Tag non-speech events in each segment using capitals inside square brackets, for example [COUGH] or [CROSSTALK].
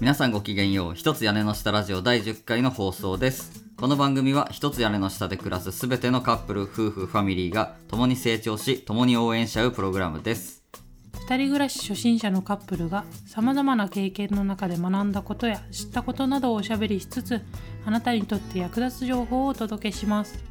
皆さんごきげんよう。一つ屋根の下ラジオ第10回の放送です。この番組は一つ屋根の下で暮らすすべてのカップル夫婦ファミリーが共に成長し共に応援し合うプログラムです。二人暮らし初心者のカップルがさまざまな経験の中で学んだことや知ったことなどをおしゃべりしつつあなたにとって役立つ情報をお届けします。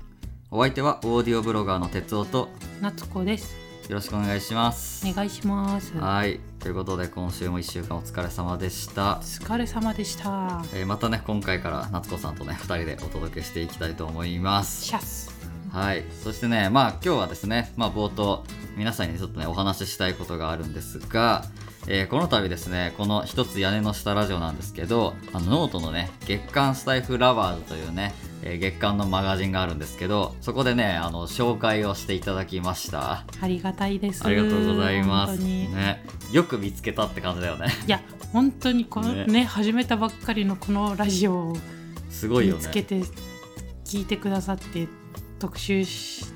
お相手はオーディオブロガーの哲夫と夏子ですよろしくお願いします。お願いします。おはい。ということで今週も1週間お疲れ様でした、疲れ様でした。えーまたね今回から夏子さんとね2人でお届けしていきたいと思います。シャス。はい。そしてねまあ今日はですねまあ冒頭皆さんにちょっとねお話ししたいことがあるんですが、えーこの度ですねこの一つ屋根の下ラジオなんですけどあのノートのね月刊スタイフラバーズというね、えー月刊のマガジンがあるんですけどそこでねあの紹介をしていただきました。ありがたいです。ありがとうございます。ね。よく見つけたって感じだよね。いや本当にこのね。ね始めたばっかりのこのラジオをすごいよね。見つけて聞いてくださって特集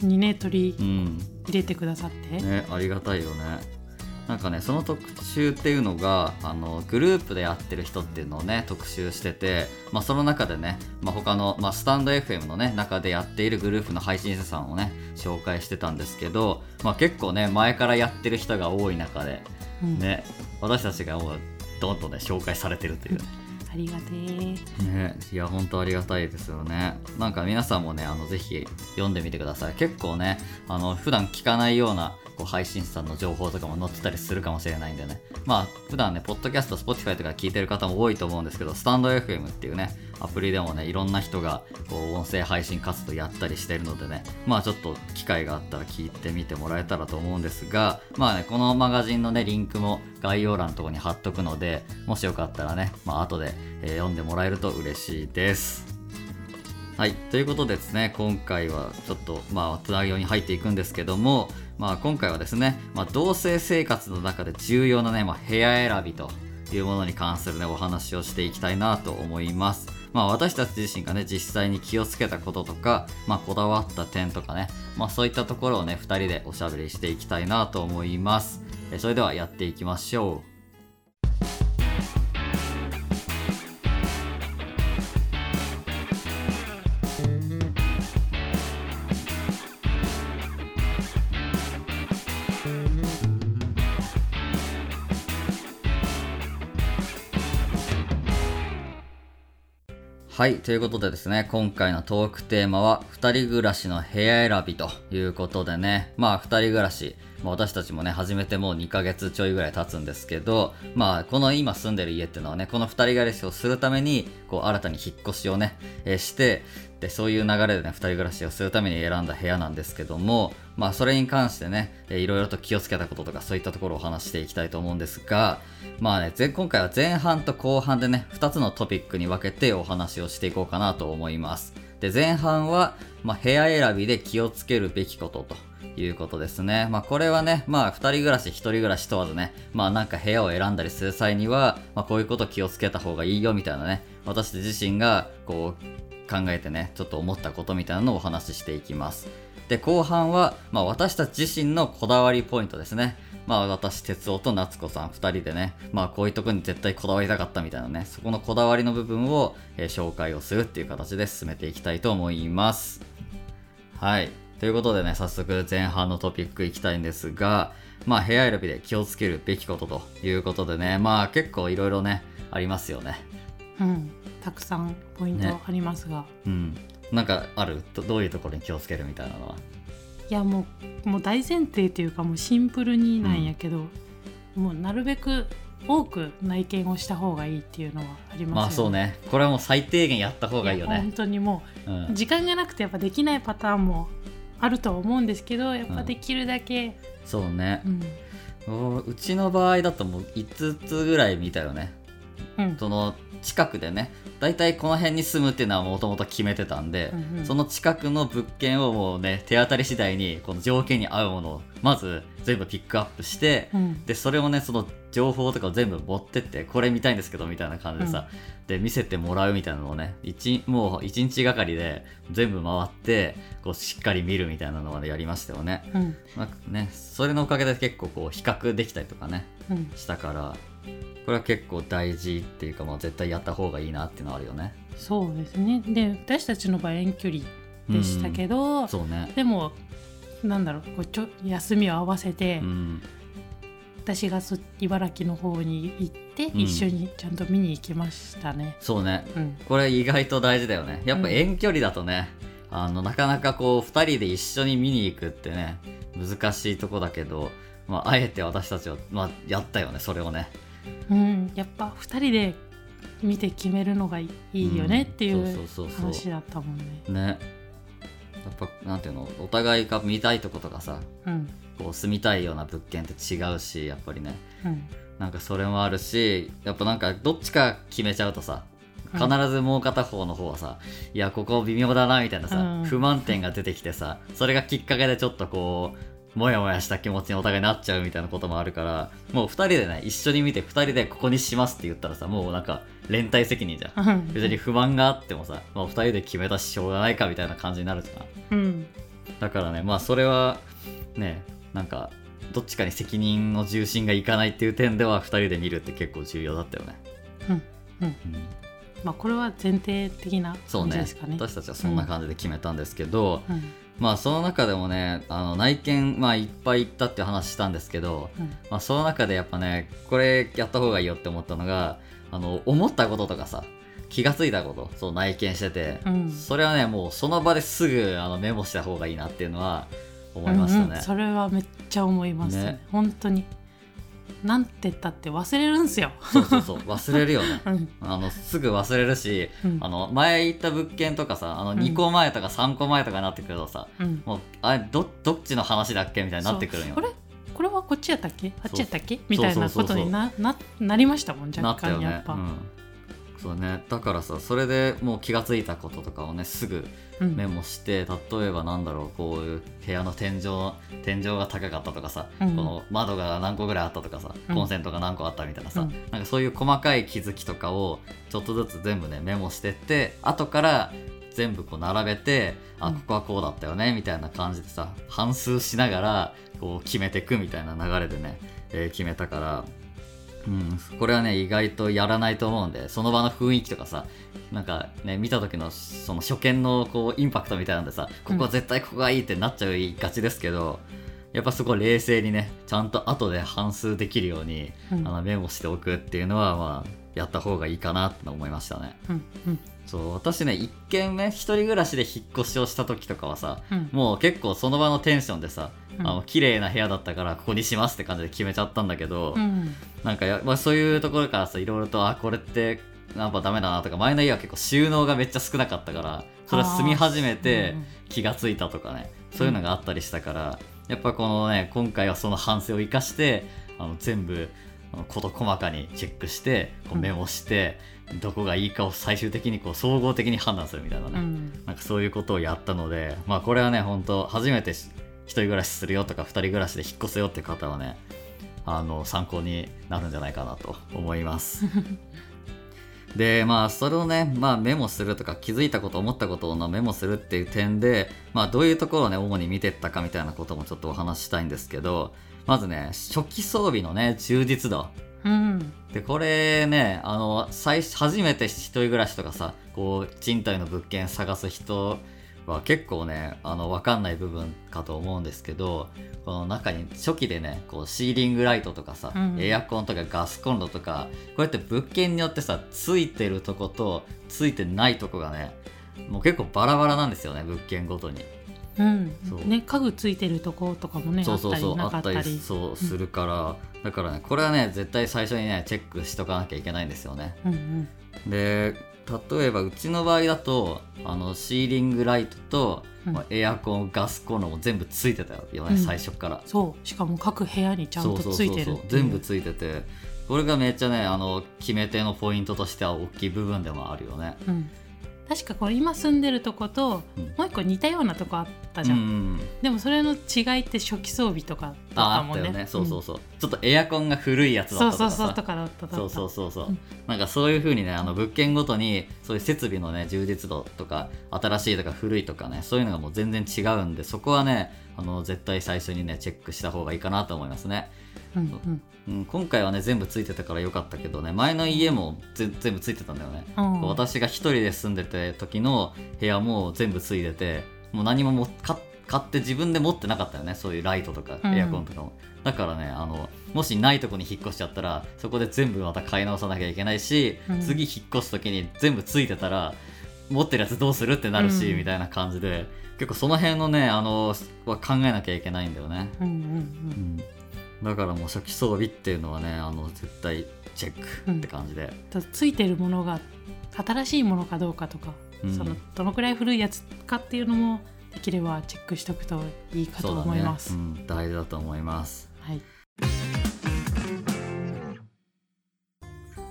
にね取りうん。入れてくださって、ねありがたいよねなんかねその特集っていうのがあのグループでやってる人っていうのをね特集してて、まあ、その中でね、まあ、他の、まあ、スタンド FM のね中でやっているグループの配信者さんをね紹介してたんですけど、まあ、結構ね前からやってる人が多い中でうん。ね私たちがもうどんどんね紹介されてるという。ねありがてえね、いや本当ありがたいですよね。なんか皆さんもねあのぜひ読んでみてください。結構ねあの普段聞かないようなこう配信者さんの情報とかも載ってたりするかもしれないんでね。まあ普段ねポッドキャスト Spotify とか聞いてる方も多いと思うんですけどスタンド FM っていうねアプリでもねいろんな人がこう音声配信活動やったりしてるのでね。まあちょっと機会があったら聞いてみてもらえたらと思うんですがまあねこのマガジンのねリンクも概要欄のところに貼っとくのでもしよかったらねまあ後で、えー読んでもらえると嬉しいです。はいということでですね今回はちょっとまあつなぎように入っていくんですけどもまあ今回はですね、まあ、同性生活の中で重要なね、まあ、部屋選びというものに関するねお話をしていきたいなと思います。まあ私たち自身がね実際に気をつけたこととかまあこだわった点とかねまあそういったところをね2人でおしゃべりしていきたいなと思います。それではやっていきましょう。はい、ということでですね、今回のトークテーマは、2人暮らしの部屋選びということでね、まあ2人暮らし、まあ、私たちもね、始めてもう2ヶ月ちょいぐらい経つんですけど、まあこの今住んでる家っていうのはね、この2人暮らしをするために、こう新たに引っ越しをね、えして、で、そういう流れでね、二人暮らしをするために選んだ部屋なんですけども、まあそれに関してね、いろいろと気をつけたこととか、そういったところをお話していきたいと思うんですが、まあね、今回は前半と後半でね、2つのトピックに分けてお話をしていこうかなと思います。で、前半は、まあ、部屋選びで気をつけるべきことということですね。まあ、これはね、まあ、2人暮らし、1人暮らし問わずね、まあ、なんか部屋を選んだりする際には、まあ、こういうこと気をつけた方がいいよみたいなね、私自身が、こう、考えてね、ちょっと思ったことみたいなのをお話ししていきます。で、後半は、まあ、私たち自身のこだわりポイントですね。まあ、私、哲夫と夏子さん2人でね、まあ、こういうとこに絶対こだわりたかったみたいなね、そこのこだわりの部分を、えー紹介をするっていう形で進めていきたいと思います。はい。ということでね、早速前半のトピックいきたいんですが、まあ、部屋選びで気をつけるべきことということでね、まあ、結構いろいろね、ありますよね。うんたくさんポイントねありますが、うん。なんかある？どどういうところに気をつけるみたいなのは？いやもうもう大前提というかもうシンプルになんやけど、もうなるべく多く内見をした方がいいっていうのはありますよね。まあそうね。これはもう最低限やった方がいいよねや本。当にもう。うん時間がなくてやっぱできないパターンもあるとは思うんですけどやっぱできるだけ、そうねう。んおうちの場合だともう5つぐらい見たよね。うんその近くでね大体この辺に住むっていうのはもともと決めてたんで、うんうん。その近くの物件をもうね手当たり次第にこの条件に合うものをまず全部ピックアップして、うん。でそれをねその情報とかを全部持ってってこれ見たいんですけどみたいな感じでさ、で見せてもらうみたいなのをね一もう1日がかりで全部回ってこうしっかり見るみたいなのはねやりましたよね。うん。なんかねそれのおかげで結構こう比較できたりとかねうん。したからこれは結構大事っていうかもう絶対やった方がいいなっていうのはあるよね。そうですね。で私たちの場合遠距離でしたけど、そうね。でもなんだろうこうちょ休みを合わせて、うん。私がそ茨城の方に行って、うん。一緒にちゃんと見に行きましたね。そうね。うん。これ意外と大事だよね。やっぱ遠距離だとね、あのなかなかこう2人で一緒に見に行くってね難しいとこだけど、まあ、あえて私たちは、まあ、やったよねそれをねうん、やっぱ2人で見て決めるのがいいよねっていう。話だったもんね。ね。やっぱなんていうのお互いが見たいとことかさうん。こう住みたいような物件って違うしやっぱりね。うん。なんかそれもあるしやっぱなんかどっちか決めちゃうとさうん。必ずもう片方の方はさ、いやここ微妙だなみたいなさ、うん。不満点が出てきてさそれがきっかけでちょっとこうモヤモヤした気持ちにお互いなっちゃうみたいなこともあるからもう2人でね一緒に見て2人でここにしますって言ったらさもうなんか連帯責任じゃん。うん。別に不満があってもさ、まあ、2人で決めたししょうがないかみたいな感じになるじゃん。うん。だからねまあそれはねなんかどっちかに責任の重心がいかないっていう点では2人で見るって結構重要だったよね、うん。うん。うん。まあこれは前提的なそうね感じですかね。私たちはそんな感じで決めたんですけど、うんまあその中でもねあの内見まあいっぱい行ったって話したんですけど、うん。まあ、その中でやっぱねこれやった方がいいよって思ったのがあの思ったこととかさ気がついたことそう内見してて、うん。それはねもうその場ですぐあのメモした方がいいなっていうのは思いましたね。うんうんそれはめっちゃ思います。ね。ね本当になんて言ったって忘れるんすよ、そうそうそう。忘れるよね。[LAUGHS] うん。あのすぐ忘れるし、うん。あの前行った物件とかさあのうん2個前とか3個前とかになってくるとさ、うん、もうあれどどっちの話だっけみたいになってくるんよ。そう。これこれはこっちやったっけ？あっちやったっけ？う。みたいなことになななりましたもんな若干やっぱ、うん、そうね。だからさそれでもう気がついたこととかをねすぐうん。メモして例えばなんだろうこういう部屋の天井天井が高かったとかさ、うん。この窓が何個ぐらいあったとかさ、うん。コンセントが何個あったみたいなさ、うん。なんかそういう細かい気づきとかをちょっとずつ全部ねメモしてって後から全部こう並べて、あうん。ここはこうだったよねみたいな感じでさ反数しながらこう決めていくみたいな流れでね、えー決めたから。うん、これはね意外とやらないと思うんでその場の雰囲気とかさなんかね見た時のその初見のこうインパクトみたいなんでさここは絶対ここがいいってなっちゃいがちですけど、やっぱそこ冷静にねちゃんと後で反数できるように、うん。あのメモしておくっていうのはまあやった方がいいかなって思いましたね。うんうんそう私ね一軒目一人暮らしで引っ越しをした時とかはさうん。もう結構その場のテンションでさ、うん。あの綺麗な部屋だったからここにしますって感じで決めちゃったんだけど、うん。なんかや、まあ、そういうところからさいろいろとあこれってやっぱダメだなとか前の家は結構収納がめっちゃ少なかったからそれは住み始めて気がついたとかねそういうのがあったりしたから、やっぱこのね今回はその反省を生かしてあの全部事細かにチェックしてこうメモして、どこがいいかを最終的にこう総合的に判断するみたいなね、うん。なんかそういうことをやったのでまあこれはね本当初めてし一人暮らしするよとか二人暮らしで引っ越すよって方はねあの参考になるんじゃないかなと思います。[LAUGHS] でまあそれをね、まあ、メモするとか気づいたこと思ったことをメモするっていう点で、まあ、どういうところをね主に見てったかみたいなこともちょっとお話ししたいんですけどまずね初期装備のね充実度うんでこれねあの最初初めて一人暮らしとかさこう賃貸の物件探す人は結構ねあの分かんない部分かと思うんですけどこの中に初期でねこうシーリングライトとかさ、うんエアコンとかガスコンロとかこうやって物件によってさついてるとことついてないとこがねもう結構バラバラなんですよね物件ごとに。うん。ね家具ついてるとことかもねそうそうそうああったりなかったり。りそうするから、だからねこれはね絶対最初にねチェックしとかなきゃいけないんですよね。うんうん。で例えばうちの場合だとあのシーリングライトと、うん。まあエアコンガスコンロも全部ついてたよね、うん。最初から。そう。しかも各部屋にちゃんとついてる全部ついてて。これがめっちゃねあの決め手のポイントとしては大きい部分でもあるよね。うん、確かこれ今住んでるとこと、うん。もう一個似たようなとこあったじゃん、うん。でもそれの違いって初期装備とかあたもんね。あったよね。そうそうそう、ちょっとエアコンが古いやつうんそうだったとかさ。そうそうとかだっただったそうそうそうそう、うん。なんかそういう風にねあの物件ごとにそういう設備のね充実度とか新しいとか古いとかねそういうのがもう全然違うんでそこはねあの絶対最初にねチェックした方がいいかなと思いますね、うんうん。うん、今回はね全部ついてたからよかったけどね前の家もぜ全部ついてたんだよね、うん。私が一人で住んでて時の部屋も全部ついててもう何ももか買って自分で持ってなかったよね。そういうライトとかうん。エアコンとかも、だからねあのもしないとこに引っ越しちゃったらそこで全部また買い直さなきゃいけないし、うん。次引っ越す時に全部ついてたら持ってるやつどうするってなるし、うん。みたいな感じで結構その辺のねあのは考えなきゃいけないんだよね、うんうんうん、だからもう初期装備っていうのはねあの絶対チェックって感じで、ついてるものが新しいものかどうかとか、うん。そのどのくらい古いやつかっていうのもできればチェックしておくといいかと思います。ね。うん、大事だと思います。はい、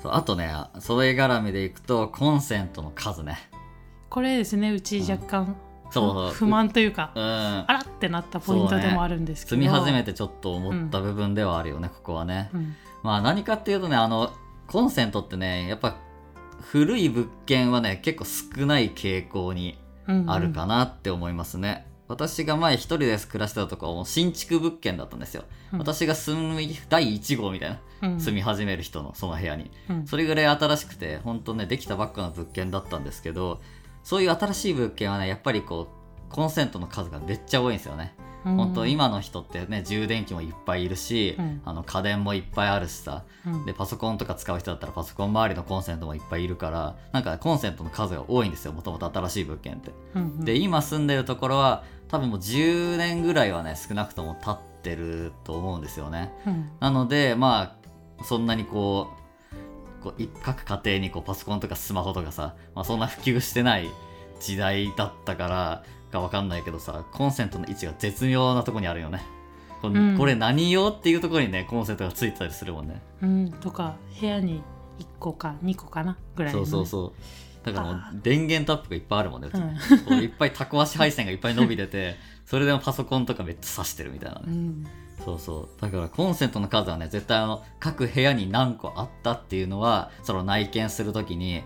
あとねそれ絡みでいくとコンセントの数ね。これですねうち若干、そうそう。不満というか、うん。あらってなったポイントでもあるんですけど、積み始めてちょっと思った部分ではあるよね、ここはね、うん。まあ何かっていうとねあのコンセントってねやっぱ古い物件はね結構少ない傾向にあるかなって思いますね、私が前一人で暮らしてたとこはもう新築物件だったんですよ、うん。私が住む第1号みたいな、うん。住み始める人のその部屋に。うん。それぐらい新しくて本当ねできたばっかの物件だったんですけどそういう新しい物件はねやっぱりこうコンセントの数がめっちゃ多いんですよね、うん本当今の人ってね充電器もいっぱいいるし、うん。あの家電もいっぱいあるしさ。うん。でパソコンとか使う人だったらパソコン周りのコンセントもいっぱいいるからなんかコンセントの数が多いんですよもともと新しい物件って。うんうん。で今住んでるところは多分もう10年ぐらいはね少なくとも経ってると思うんですよね。うん。なのでまあそんなにこうこうい各家庭にこうパソコンとかスマホとかさ、まあ、そんな普及してない時代だったからかわかんないけどさコンセントの位置が絶妙なとこにあるよね。こ,、うん。これ何用っていうところにねコンセントがついてたりするもんね。うん、とか部屋に1個か2個かなぐらいの。ね、そうそうそう。だから電源タップがいっぱいあるもんねうん。いっぱいタコ足配線がいっぱい伸びててそれでもパソコンとかめっちゃ挿してるみたいなね。うん。そうそう。だからコンセントの数はね絶対あの各部屋に何個あったっていうのはその内見するときに、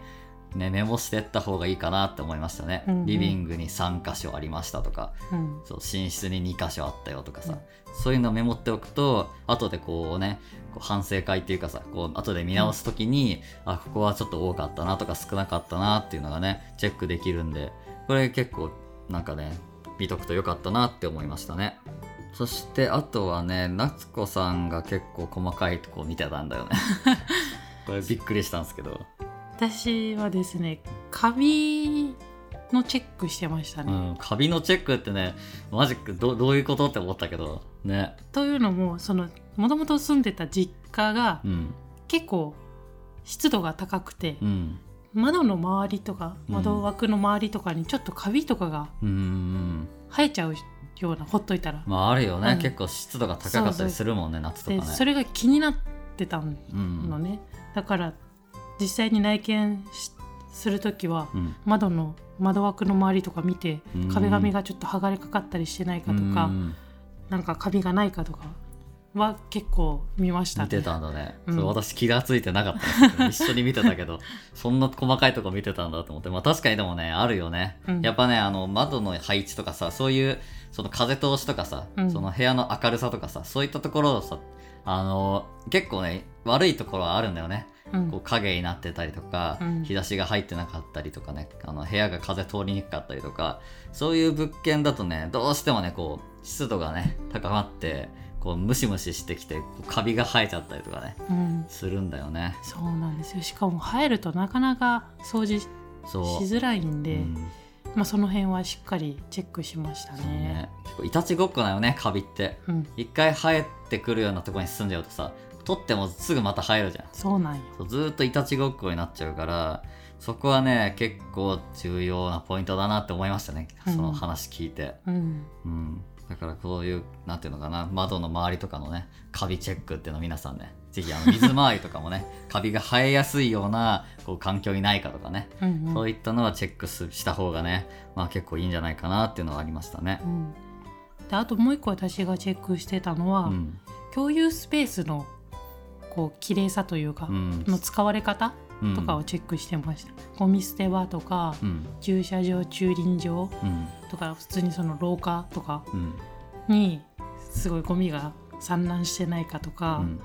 ね、メモしてった方がいいかなって思いましたね、うんうん。リビングに3箇所ありましたとかうん。そう寝室に2箇所あったよとかさ、うん。そういうのをメモっておくと後でこうねこう反省会っていうかさこう後で見直すときに、あここはちょっと多かったなとか少なかったなっていうのがねチェックできるんでこれ結構なんかね見とくとよかったなって思いましたね。そしてあとはね夏子さんが結構細かいとこ見てたんだよね。[LAUGHS] これびっくりしたんですけど、私はですねカビのチェックしてましたね、うん、カビのチェックってねマジックどどういうことって思ったけどね。というのもそのもともと住んでた実家がうん。結構湿度が高くて、うん。窓の周りとかうん。窓枠の周りとかにちょっとカビとかが生えちゃうようなほっといたら、まああるよね、うん。結構湿度が高かったりするもんね夏とかね。でそれが気になってたうん。のね、だから実際に内見しする時はうん。窓の窓枠の周りとか見てうん。壁紙がちょっと剥がれかかったりしてないかとか、うん。なんかカビがないかとかは結構見ましたね。見てたんだね、うん。それ私気がついてなかった一緒に見てたけど [LAUGHS] そんな細かいとこ見てたんだと思って。まあ確かにでもねあるよね、うん。やっぱねあの窓の配置とかさそういうその風通しとかさ、うん。その部屋の明るさとかさそういったところをさあの結構ね悪いところはあるんだよね。うんこう影になってたりとか、うん。日差しが入ってなかったりとかねあの部屋が風通りにくかったりとかそういう物件だとねどうしてもねこう湿度がね高まってこうムシムシしてきてカビが生えちゃったりとかねうん。するんだよね。そうなんですよ。しかも入るとなかなか掃除しづらいんで、うん。まあ、その辺はしっかりチェックしましたね。ね。結構いたちごっこだよねカビって。うん、一回生えてくるようなところに住んじゃうとさ取ってもすぐまた生えるじゃん。そうなんよ。そうずーっといたちごっこになっちゃうからそこはね結構重要なポイントだなって思いましたね。うん。その話聞いて、うん、うん。だからこういうなんていうのかな窓の周りとかのねカビチェックっていうのを皆さんねぜひあの水回りとかもね [LAUGHS] カビが生えやすいようなこう環境にないかとかね、うんうん。そういったのはチェックすした方がね、まあ、結構いいんじゃないかなっていうのはありましたね。う。ん。であともう一個私がチェックしてたのは、うん。共有スペースのこう綺麗さというか、うん。の使われ方うん。とかをチェックしてました、ゴミ捨て場とか、うん。駐車場駐輪場うん。とか普通にその廊下とかうん。にすごいゴミが散乱してないかとか、うん。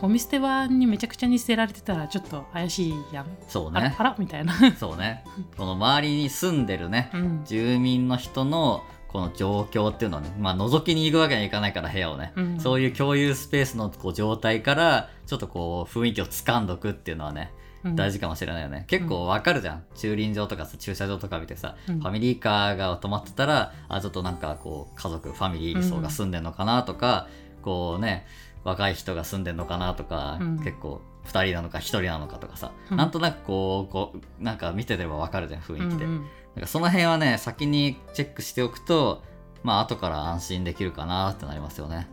ゴミ捨て場にめちゃくちゃに捨てられてたらちょっと怪しいやん、そうね。あらあらみたいな、そうね。この周りに住んでるねうん。住民の人のこの状況っていうのはね、まあ覗きに行くわけにはいかないから部屋をね、うん。そういう共有スペースのこう状態からちょっとこう雰囲気を掴んどくっていうのはねうん。大事かもしれないよね、結構わかるじゃん。駐輪場とかさ駐車場とか見てさ、うん。ファミリーカーが止まってたらあちょっとなんかこう家族ファミリー層が住んでんのかなとか、こうね若い人が住んでんのかなとか、うん。結構2人なのか1人なのかとかさ、うん。なんとなくこうこうなんか見てればわかるじゃん雰囲気で、うんうんなんかその辺はね先にチェックしておくとまあ後から安心できるかなってなりますよね、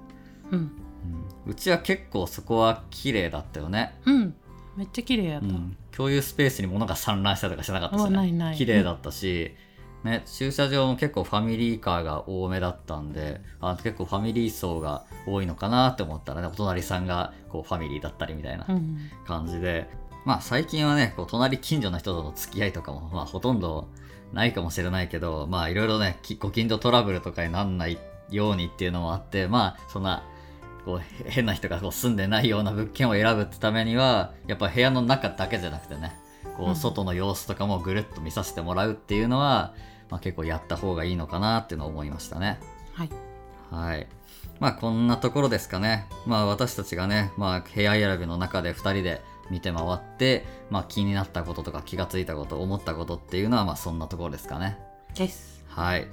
うん。うん、うちは結構そこは綺麗だったよね、うん。めっちゃ綺麗やった、うん、共有スペースに物が散乱したりとかしなかったし、あないね、ない。綺麗だったし、ね、駐車場も結構ファミリーカーが多めだったんであ結構ファミリー層が多いのかなって思ったらねお隣さんがこうファミリーだったりみたいなうん。感じで、まあ最近はねこう隣近所の人との付き合いとかも、まあ、ほとんどないかもしれないけどまあいろいろねきご近所トラブルとかになんないようにっていうのもあってまあそんなこうへ変な人がこう住んでないような物件を選ぶってためにはやっぱ部屋の中だけじゃなくてねこううん外の様子とかもぐるっと見させてもらうっていうのは、まあ、結構やった方がいいのかなっていうのを思いましたね。はいはい。まあこんなところですかね。まあ私たちがね、まあ部屋選びの中で2人で見て回って、まあ気になったこととか気がついたこと、思ったことっていうのはまあそんなところですかね。ですはい。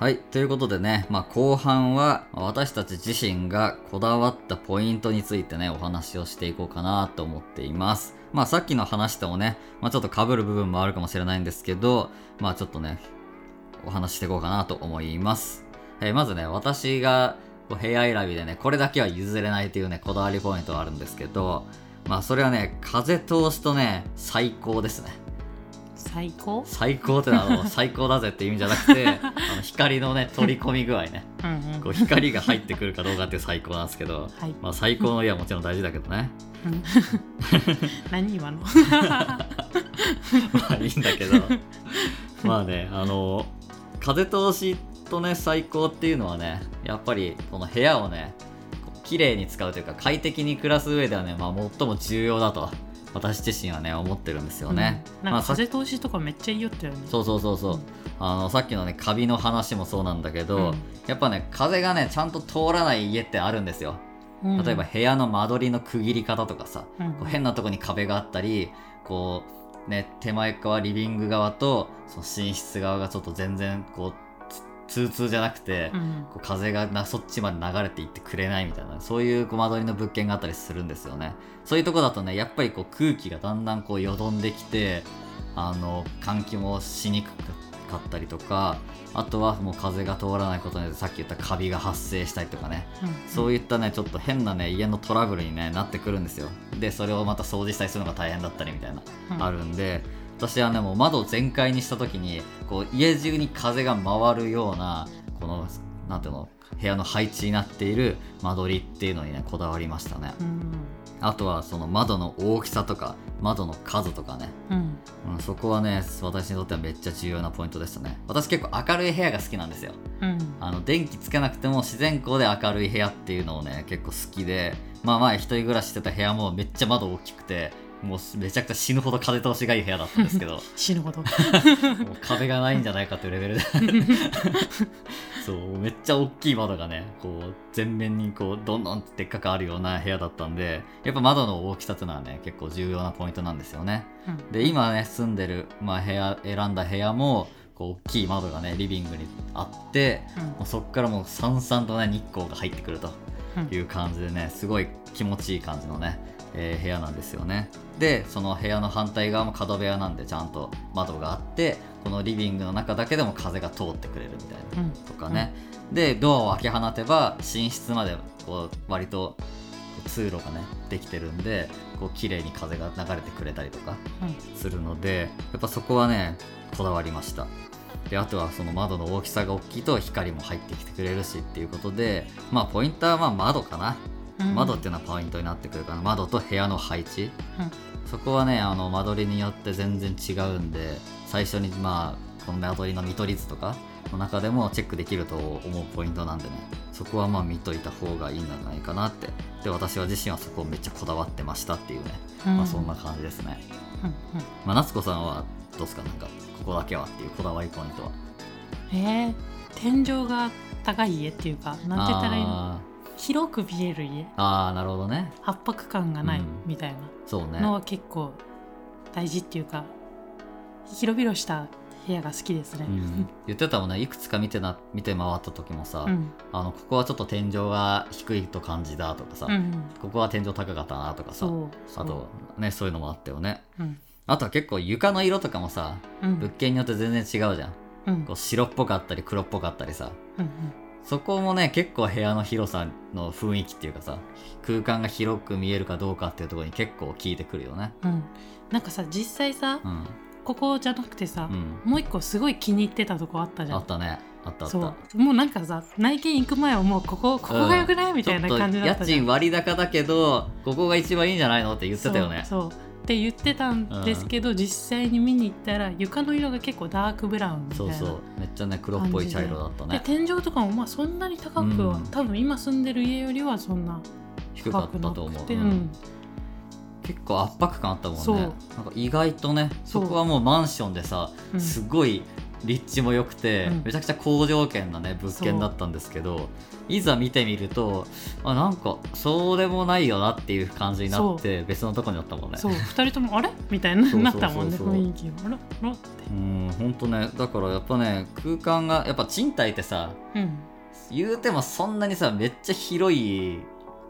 はい。ということでね、まあ後半はまあ私たち自身がこだわったポイントについてね、お話をしていこうかなと思っています。まあさっきの話ともね、まあちょっと被る部分もあるかもしれないんですけど、まあちょっとね、お話ししていこうかなと思います。えーまずね、私が部屋選びでね、これだけは譲れないっていうね、こだわりポイントがあるんですけど、まあそれはね、風通しとね、最高ですね。最高？最高ってのは [LAUGHS] 最高だぜっていう意味じゃなくて、[LAUGHS] あの光のね、取り込み具合ね。こう光が入ってくるかどうかっていう最高なんですけど、はい、まあ最高の家はもちろん大事だけどね。うん [LAUGHS] 何今の？まあいいんだけど、まあね、あの、風通しとね、最高っていうのはね、やっぱりこの部屋をね、綺麗に使うというか快適に暮らす上ではね、まあ最も重要だと、私自身はね、思ってるんですよね。うん。なんまあさか風通しとかめっちゃいいよったよねそうそうそうそう。うん。あのさっきのねカビの話もそうなんだけど、うん。やっぱね風がねちゃんと通らない家ってあるんですよ。うん。例えば部屋の間取りの区切り方とかさ、うん。こう変なとこに壁があったりこうね手前側リビング側とその寝室側がちょっと全然こうつ通々じゃなくて、うん。こう風がなそっちまで流れていってくれないみたいなそういうこう間取りの物件があったりするんですよね。そういうとこだとねやっぱりこう空気がだんだんこうよどんできてあの換気もしにくかったりとかあとはもう風が通らないことによってさっき言ったカビが発生したりとかね。うん。そういったねちょっと変なね家のトラブルに、ね、なってくるんですよ。でそれをまた掃除したりするのが大変だったりみたいな、うん。あるんで私はねもう窓を全開にした時にこう家中に風が回るようなこのなんていうの部屋の配置になっている間取りっていうのにねこだわりましたね。うん。あとはその窓の大きさとか窓の数とかね、うん。うん、そこはね私にとってはめっちゃ重要なポイントですね。私結構明るい部屋が好きなんですよ。うん。あの電気つけなくても自然光で明るい部屋っていうのをね結構好きでまあ前一人暮らししてた部屋もめっちゃ窓大きくてもうめちゃくちゃ死ぬほど風通しがいい部屋だったんですけど。も [LAUGHS] 死ぬほど。[LAUGHS] う壁がないんじゃないかというレベルで。そうめっちゃ大きい窓がねこう全面にこうどんどんってでっかくあるような部屋だったんでやっぱ窓の大きさっていうのはね結構重要なポイントなんですよね。うん。で今ね住んでる、まあ、部屋選んだ部屋もこう大きい窓がねリビングにあってもうそこからもうさんさんとね日光が入ってくるとうん。いう感じでねすごい気持ちいい感じのねえー部屋なんですよね。でその部屋の反対側も角部屋なんでちゃんと窓があってこのリビングの中だけでも風が通ってくれるみたいなうんとかね、でドアを開け放てば寝室までこう割とこう通路がねできてるんでこう綺麗に風が流れてくれたりとかうん。するのでやっぱそこはねこだわりました。であとはその窓の大きさが大きいと光も入ってきてくれるしっていうことでまあポイントはまあ窓かな、うん窓っていうのはポイントになってくるかな。窓と部屋の配置。うん。そこはねあの間取りによって全然違うんで最初にまあこの間取りの見取り図とかの中でもチェックできると思うポイントなんでね。そこはまあ見といた方がいいんじゃないかなって。で私は自身はそこをめっちゃこだわってましたっていうね、うん。まあそんな感じですね。うんうん。まあ夏子さんはどうですか？なんかここだけはっていうこだわりポイントは。えー、天井が高い家っていうかなんて言ったらいいの？あ広く見える家。ーあーなるほどね。圧迫感がないうん。みたいそうね。なのは結構大事っていうか広々した部屋が好きですね。う。ん、言ってたもんね。いくつか見てな見て回った時もさ、うん。あのここはちょっと天井が低いと感じだとかさ、うんうん。ここは天井高かったなとかさあとねそういうのもあったよね。うん。あとは結構床の色とかもさうん。物件によって全然違うじゃん。うん。こう白っぽかったり黒っぽかったりさうんそこもね結構部屋の広さの雰囲気っていうかさ空間が広く見えるかどうかっていうところに結構効いてくるよね。うん。なんかさ実際さうん。ここじゃなくてさうん。もう一個すごい気に入ってたとこあったじゃん。あったね。あったあった。そう。もうなんかさ内見行く前はもうここここがよくないみたいな感じだったじゃん。ちょっと家賃割高だけどここが一番いいんじゃないのって言ってたよね。そうって言ってたんですけど、実際に見に行ったら床の色が結構ダークブラウンみたいなそうそう。めっちゃね黒っぽい茶色だったで。ね天井とかもまあそんなに高くは、うん。多分今住んでる家よりはそんな低かったと思う、ううん。ん結構圧迫感あったもんね。なんか意外とねそこはもうマンションでさうん。すごい立地も良くて、うん。めちゃくちゃ好条件なね物件だったんですけどいざ見てみるとあなんかそうでもないよなっていう感じになって別のとこにあったもんね。そう。2人ともあれ？みたいなそうそうなったもんね雰囲気が。あらあらって。うんほんとね。だからやっぱね空間がやっぱ賃貸ってさうん。言うてもそんなにさめっちゃ広い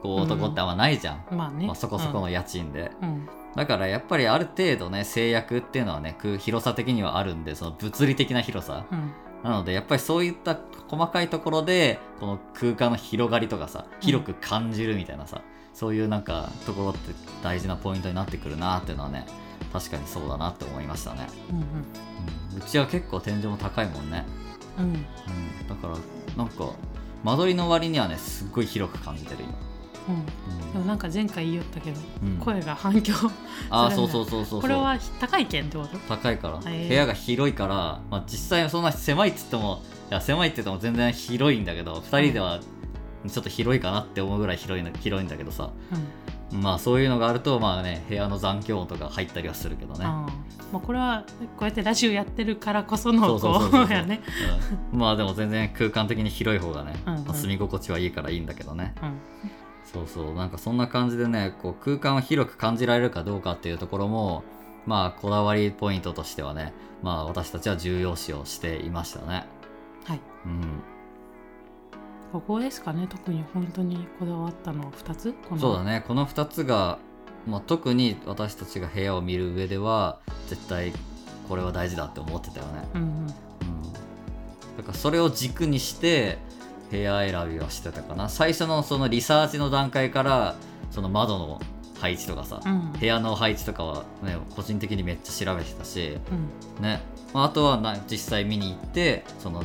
こうとこってあんまないじゃん、まあね、まあ、そこそこの家賃で、うん。だからやっぱりある程度ね制約っていうのはね空広さ的にはあるんでその物理的な広さ。うんなのでやっぱりそういった細かいところでこの空間の広がりとかさ広く感じるみたいなさ、そういうなんかところって大事なポイントになってくるなっていうのはね確かにそうだなって思いましたね、うんうん、うちは結構天井も高いもんね、うんうん。うん、だからなんか間取りの割にはねすっごい広く感じてる今、うん。でもなんか前回言いよったけど、うん。うん声が反響 [LAUGHS] ああそうそうそうそうそう。これは高い件ってこと？高いから、へー。部屋が広いから、まあ、実際そんな狭いっつってもいや狭いって言っても全然広いんだけど2人ではちょっと広いかなって思うぐらい広いの広いんだけどさ。うん。まあそういうのがあるとまあね部屋の残響音とか入ったりはするけどね。あー。まあ、これはこうやってラジオやってるからこそのそうそうこそうそう。うやね、うん。まあでも全然空間的に広い方がね、うんうん。まあ住み心地はいいからいいんだけどね。うんそうそう。なんかそんな感じでねこう空間を広く感じられるかどうかっていうところもまあこだわりポイントとしてはねまあ私たちは重要視をしていましたね。はい。うん。ここですかね特に。本当にこだわったのは2つ？このそうだね。この2つが、まあ、特に私たちが部屋を見る上では絶対これは大事だって思ってたよね、うんうん。うん、だからそれを軸にして部屋選びはしてたかな。最初のそのリサーチの段階からその窓の配置とかさ、うん。部屋の配置とかはね個人的にめっちゃ調べてたしうん。ね、まあ、あとはな実際見に行ってその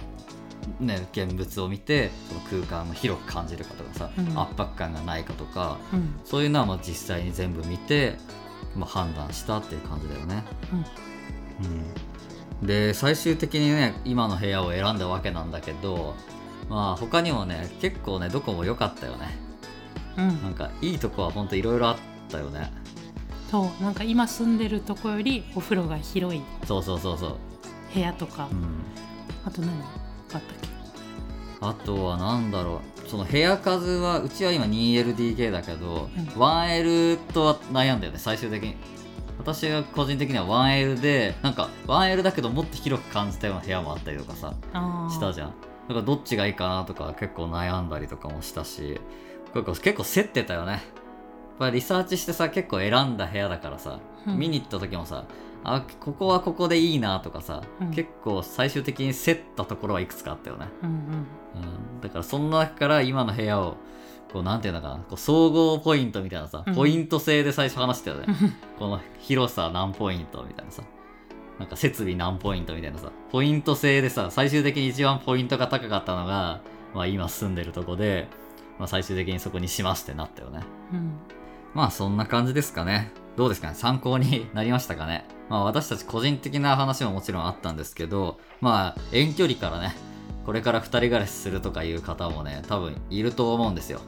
ね現物を見てその空間を広く感じるかとかさ、うん。圧迫感がないかとかうん。そういうのはまあ実際に全部見て、まあ、判断したっていう感じだよね。うん、で最終的にね今の部屋を選んだわけなんだけどまあ他にもね結構ねどこも良かったよね。うん。なんかいいとこはほんといろいろあったよね。そう。なんか今住んでるとこよりお風呂が広いそうそうそうそう。部屋とか、うん。あと何があったっけ？あとはなんだろう。その部屋数はうちは今 2LDK だけど、うん。1L とは悩んだよね最終的に。私が個人的には 1L でなんか 1L だけどもっと広く感じたような部屋もあったりとかさしたじゃんだからどっちがいいかなとか結構悩んだりとかもしたし結構結構競ってたよね。ぱリサーチしてさ結構選んだ部屋だからさ、うん。見に行った時もさあここはここでいいなとかさ、うん。結構最終的に競ったところはいくつかあったよね、うんうん。うん、だからその中から今の部屋をこうなんていうのかなこう総合ポイントみたいなさ、うん。ポイント制で最初話したよね、この広さ何ポイントみたいなさなんか設備何ポイントみたいなさポイント制でさ最終的に一番ポイントが高かったのが、まあ、今住んでるとこで、まあ、最終的にそこにしますってなったよね。うん。まあそんな感じですかね。どうですかね？参考になりましたかね？まあ私たち個人的な話ももちろんあったんですけどまあ遠距離からねこれから2人暮らしするとかいう方もね多分いると思うんですよ。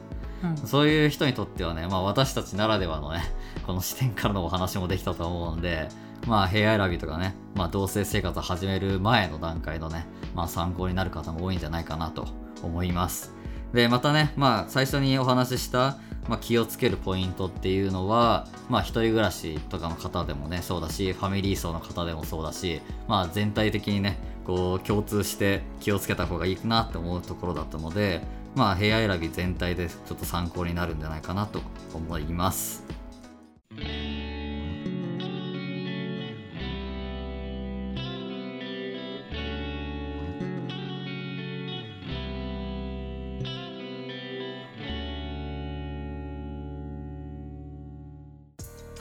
うん。そういう人にとってはね、まあ私たちならではのね、この視点からのお話もできたと思うんで、まあ部屋選びとかね、まあ同棲生活を始める前の段階のね、まあ参考になる方も多いんじゃないかなと思います。で、またね、まあ最初にお話しした、まあ気をつけるポイントっていうのは、まあ一人暮らしとかの方でもね、そうだし、ファミリー層の方でもそうだし、まあ全体的にね、こう共通して気をつけた方がいいなって思うところだったので、まあ部屋選び全体でちょっと参考になるんじゃないかなと思います。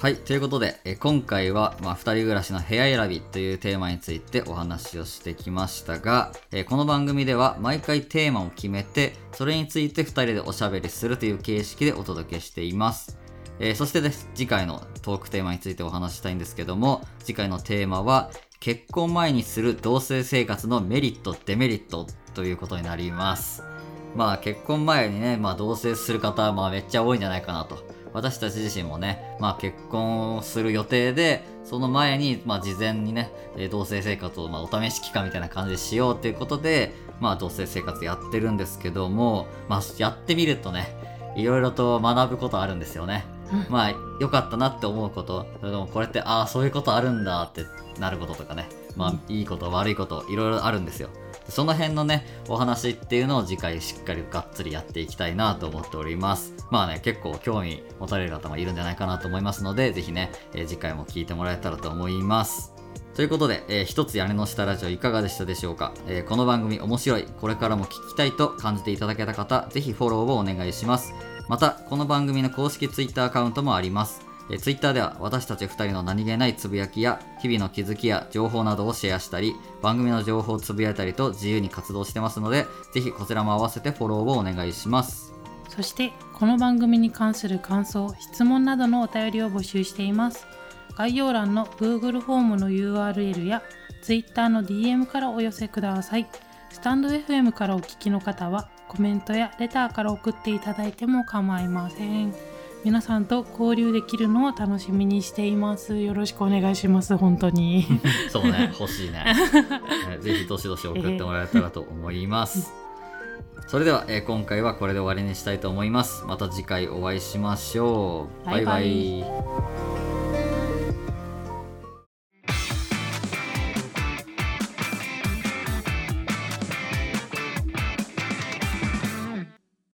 はい、ということで、え今回は、まあ、2人暮らしの部屋選びというテーマについてお話をしてきましたが、えこの番組では毎回テーマを決めて、それについて2人でおしゃべりするという形式でお届けしています。えーそしてです次回のトークテーマについてお話したいんですけども、次回のテーマは、結婚前にする同棲生活のメリット、デメリットということになります。まあ結婚前にね、まあ同棲する方はまあめっちゃ多いんじゃないかなと。私たち自身もね、まあ結婚をする予定で、その前に、まあ事前にね、えー同棲生活をまあお試し期間みたいな感じでしようっていうことで、まあ同棲生活やってるんですけども、まあやってみるとね、いろいろと学ぶことあるんですよね。うんまあ良かったなって思うこと、それともこれって、ああ、そういうことあるんだってなることとかね、まあいいこと悪いこと、いろいろあるんですよ。その辺のね、お話っていうのを次回しっかりがっつりやっていきたいなと思っております。まあね、結構興味持たれる方もいるんじゃないかなと思いますので、ぜひね、えー次回も聞いてもらえたらと思います。ということで、えー一つ屋根の下ラジオいかがでしたでしょうか、えーこの番組面白い、これからも聞きたいと感じていただけた方、ぜひフォローをお願いします。また、この番組の公式 Twitter アカウントもあります。えー Twitter では私たち2人の何気ないつぶやきや日々の気づきや情報などをシェアしたり番組の情報をつぶやいたりと自由に活動してますのでぜひこちらも合わせてフォローをお願いします。そしてこの番組に関する感想質問などのお便りを募集しています。概要欄の Google フォームの URL や Twitter の DM からお寄せください。スタンド FM からお聞きの方はコメントやレターから送っていただいても構いません。皆さんと交流できるのを楽しみにしています。よろしくお願いします。本当に。[LAUGHS] そうね。欲しいね。え [LAUGHS] ーぜひどしどし送ってもらえたらと思います、それでは、えー今回はこれで終わりにしたいと思います。また次回お会いしましょう。バイバイ。バイバイ